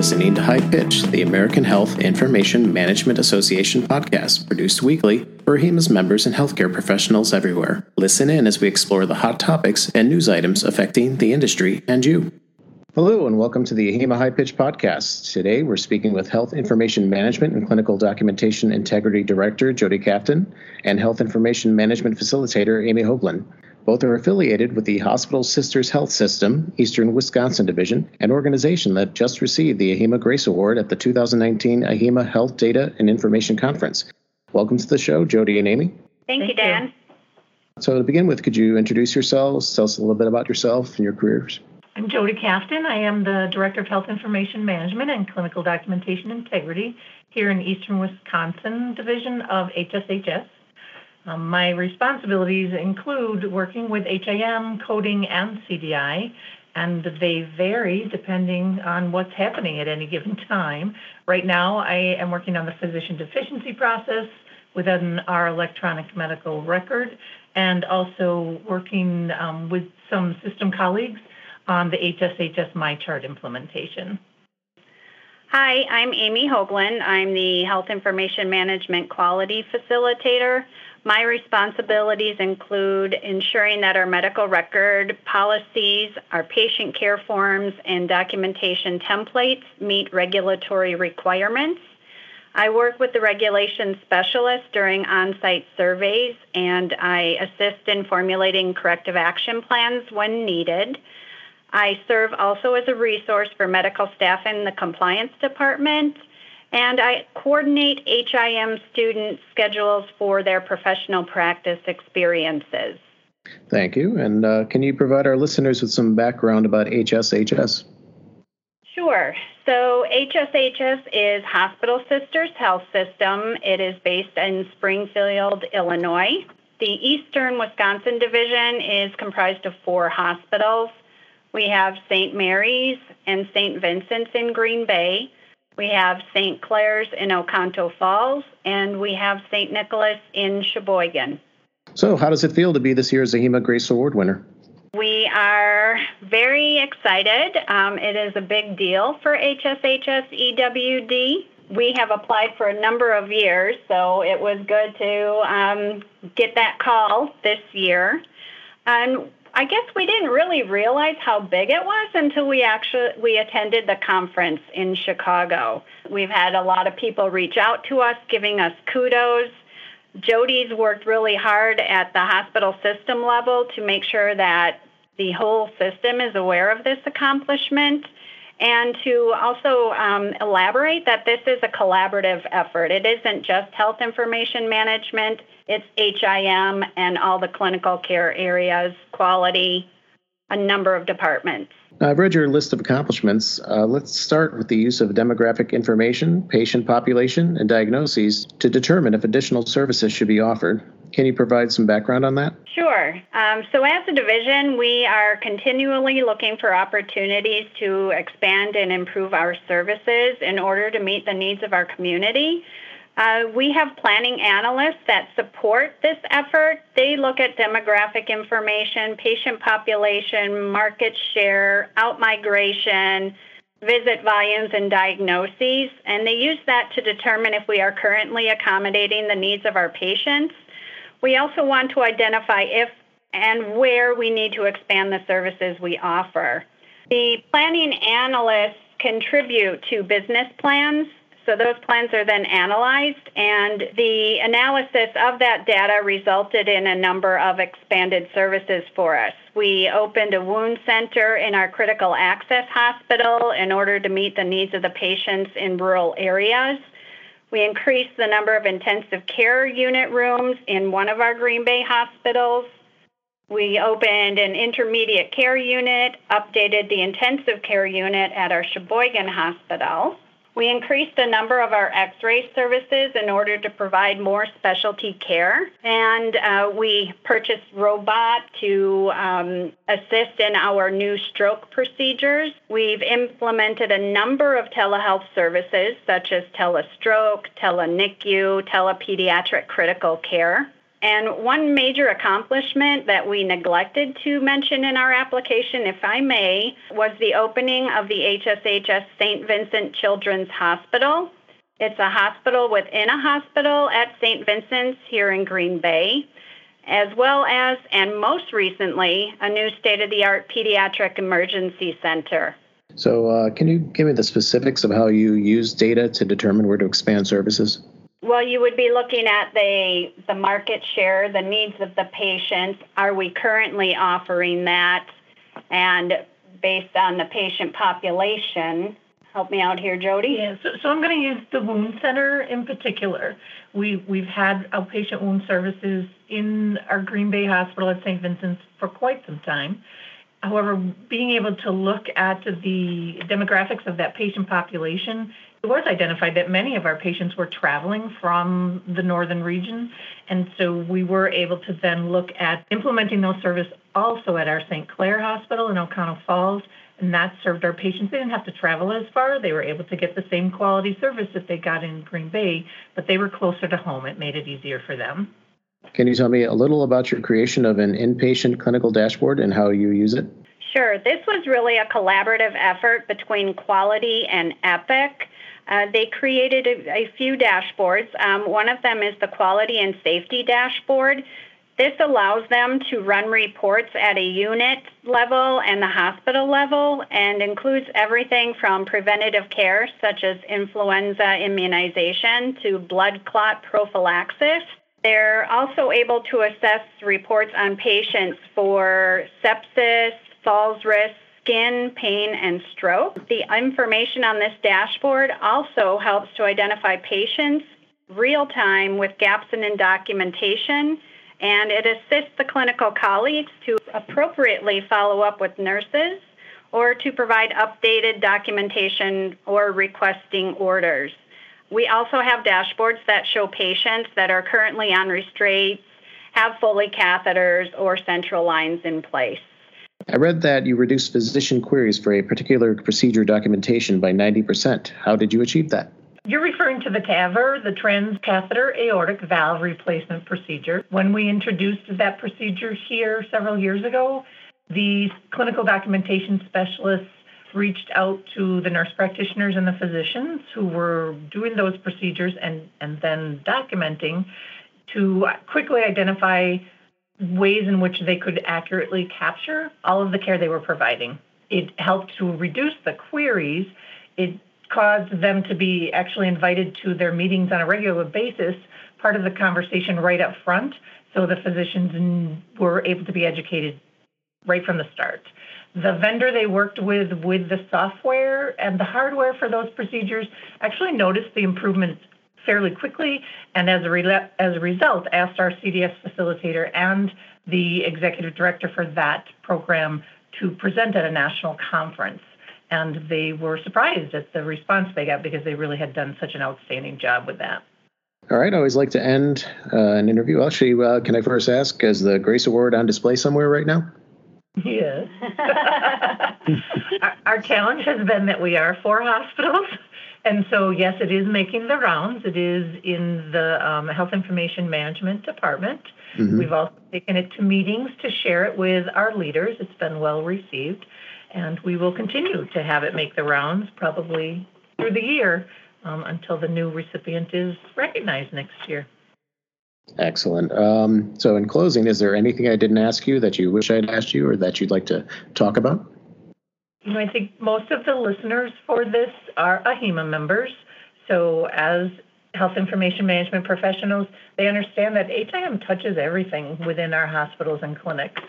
Listening to High Pitch, the American Health Information Management Association podcast, produced weekly for AHIMA's members and healthcare professionals everywhere. Listen in as we explore the hot topics and news items affecting the industry and you. Hello, and welcome to the AHIMA High Pitch podcast. Today, we're speaking with Health Information Management and Clinical Documentation Integrity Director Jodi Kaftan and Health Information Management Facilitator Amy Hoaglund. Both are affiliated with the Hospital Sisters Health System, Eastern Wisconsin Division, an organization that just received the AHIMA Grace Award at the 2019 AHIMA Health Data and Information Conference. Welcome to the show, Jodi and Amy. Thank, Thank you, Dan. So, to begin with, could you introduce yourselves? Tell us a little bit about yourself and your careers. I'm Jodi Kaftan. I am the Director of Health Information Management and Clinical Documentation Integrity here in Eastern Wisconsin Division of HSHS. Um, my responsibilities include working with HIM, coding, and CDI, and they vary depending on what's happening at any given time. Right now, I am working on the physician deficiency process within our electronic medical record and also working um, with some system colleagues on the HSHS MyChart implementation. Hi, I'm Amy Hoaglund. I'm the Health Information Management Quality Facilitator. My responsibilities include ensuring that our medical record policies, our patient care forms, and documentation templates meet regulatory requirements. I work with the regulation specialist during on site surveys and I assist in formulating corrective action plans when needed. I serve also as a resource for medical staff in the compliance department and I coordinate HIM student schedules for their professional practice experiences. Thank you. And uh, can you provide our listeners with some background about HSHS? Sure. So, HSHS is Hospital Sisters Health System. It is based in Springfield, Illinois. The Eastern Wisconsin Division is comprised of four hospitals. We have St. Mary's and St. Vincent's in Green Bay. We have St. Clare's in Oconto Falls, and we have St. Nicholas in Sheboygan. So, how does it feel to be this year's AHIMA Grace Award winner? We are very excited. Um, it is a big deal for HSHS EWD. We have applied for a number of years, so it was good to um, get that call this year. And I guess we didn't really realize how big it was until we actually we attended the conference in Chicago. We've had a lot of people reach out to us giving us kudos. Jodi's worked really hard at the hospital system level to make sure that the whole system is aware of this accomplishment and to also um, elaborate that this is a collaborative effort. It isn't just health information management, it's HIM and all the clinical care areas, quality, a number of departments. I've read your list of accomplishments. Uh, let's start with the use of demographic information, patient population, and diagnoses to determine if additional services should be offered. Can you provide some background on that? Sure. Um, so, as a division, we are continually looking for opportunities to expand and improve our services in order to meet the needs of our community. Uh, we have planning analysts that support this effort. They look at demographic information, patient population, market share, outmigration, visit volumes, and diagnoses, and they use that to determine if we are currently accommodating the needs of our patients. We also want to identify if and where we need to expand the services we offer. The planning analysts contribute to business plans so those plans are then analyzed, and the analysis of that data resulted in a number of expanded services for us. We opened a wound center in our critical access hospital in order to meet the needs of the patients in rural areas. We increased the number of intensive care unit rooms in one of our Green Bay hospitals. We opened an intermediate care unit, updated the intensive care unit at our Sheboygan hospital. We increased the number of our x ray services in order to provide more specialty care. And uh, we purchased robot to um, assist in our new stroke procedures. We've implemented a number of telehealth services such as telestroke, teleNICU, telepediatric critical care. And one major accomplishment that we neglected to mention in our application, if I may, was the opening of the HSHS St. Vincent Children's Hospital. It's a hospital within a hospital at St. Vincent's here in Green Bay, as well as, and most recently, a new state of the art pediatric emergency center. So, uh, can you give me the specifics of how you use data to determine where to expand services? Well, you would be looking at the the market share, the needs of the patients. Are we currently offering that? And based on the patient population, help me out here, Jodi. Yeah, so, so I'm going to use the wound center in particular. We we've had outpatient wound services in our Green Bay Hospital at St. Vincent's for quite some time. However, being able to look at the demographics of that patient population, it was identified that many of our patients were traveling from the northern region. And so we were able to then look at implementing those services also at our St. Clare Hospital in Oconto Falls. And that served our patients. They didn't have to travel as far. They were able to get the same quality service that they got in Green Bay, but they were closer to home. It made it easier for them. Can you tell me a little about your creation of an inpatient clinical dashboard and how you use it? Sure. This was really a collaborative effort between Quality and Epic. Uh, they created a, a few dashboards. Um, one of them is the Quality and Safety Dashboard. This allows them to run reports at a unit level and the hospital level and includes everything from preventative care, such as influenza immunization, to blood clot prophylaxis. They're also able to assess reports on patients for sepsis, falls risk, skin, pain, and stroke. The information on this dashboard also helps to identify patients real time with gaps in documentation and it assists the clinical colleagues to appropriately follow up with nurses or to provide updated documentation or requesting orders. We also have dashboards that show patients that are currently on restraints, have Foley catheters, or central lines in place. I read that you reduced physician queries for a particular procedure documentation by 90%. How did you achieve that? You're referring to the TAVR, the transcatheter aortic valve replacement procedure. When we introduced that procedure here several years ago, the clinical documentation specialists reached out to the nurse practitioners and the physicians who were doing those procedures and, and then documenting to quickly identify ways in which they could accurately capture all of the care they were providing. It helped to reduce the queries. It caused them to be actually invited to their meetings on a regular basis, part of the conversation right up front, so the physicians were able to be educated right from the start. The vendor they worked with with the software and the hardware for those procedures actually noticed the improvements fairly quickly, and as a, re- as a result, asked our CDS facilitator and the executive director for that program to present at a national conference. And they were surprised at the response they got because they really had done such an outstanding job with that. All right. I always like to end uh, an interview. Actually, uh, can I first ask, is the Grace Award on display somewhere right now? Yes. our, our challenge has been that we are four hospitals. And so, yes, it is making the rounds. It is in the um, Health Information Management Department. Mm-hmm. We've also taken it to meetings to share it with our leaders. It's been well received. And we will continue to have it make the rounds probably through the year um, until the new recipient is recognized next year. Excellent. Um, so, in closing, is there anything I didn't ask you that you wish I'd asked you or that you'd like to talk about? You know, I think most of the listeners for this are AHIMA members. So, as health information management professionals, they understand that HIM touches everything within our hospitals and clinics.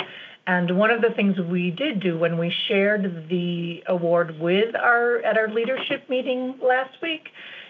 And one of the things we did do when we shared the award with our at our leadership meeting last week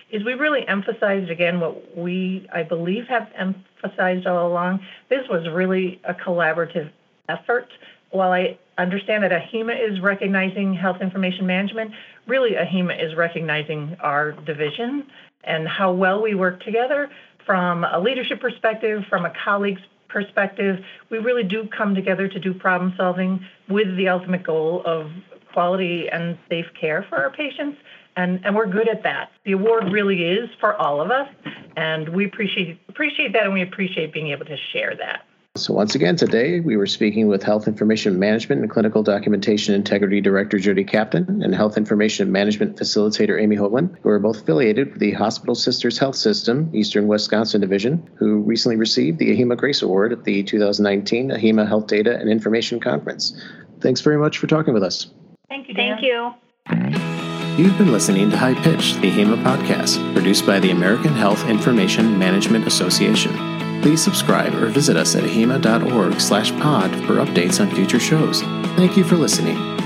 is we really emphasized again what we I believe have emphasized all along. This was really a collaborative effort. While I understand that AHIMA is recognizing health information management, really AHIMA is recognizing our division and how well we work together from a leadership perspective, from a colleague's perspective. We really do come together to do problem solving with the ultimate goal of quality and safe care for our patients. and, and we're good at that. The award really is for all of us, and we appreciate appreciate that, and we appreciate being able to share that. So, once again, today we were speaking with Health Information Management and Clinical Documentation Integrity Director Jodi Kaftan and Health Information Management Facilitator Amy Hoaglund, who are both affiliated with the Hospital Sisters Health System, Eastern Wisconsin Division, who recently received the AHIMA Grace Award at the 2019 AHIMA Health Data and Information Conference. Thanks very much for talking with us. Thank you, Dan. Thank you. You've been listening to High Pitch, the AHIMA podcast, produced by the American Health Information Management Association. Please subscribe or visit us at ahima.org slash pod for updates on future shows. Thank you for listening.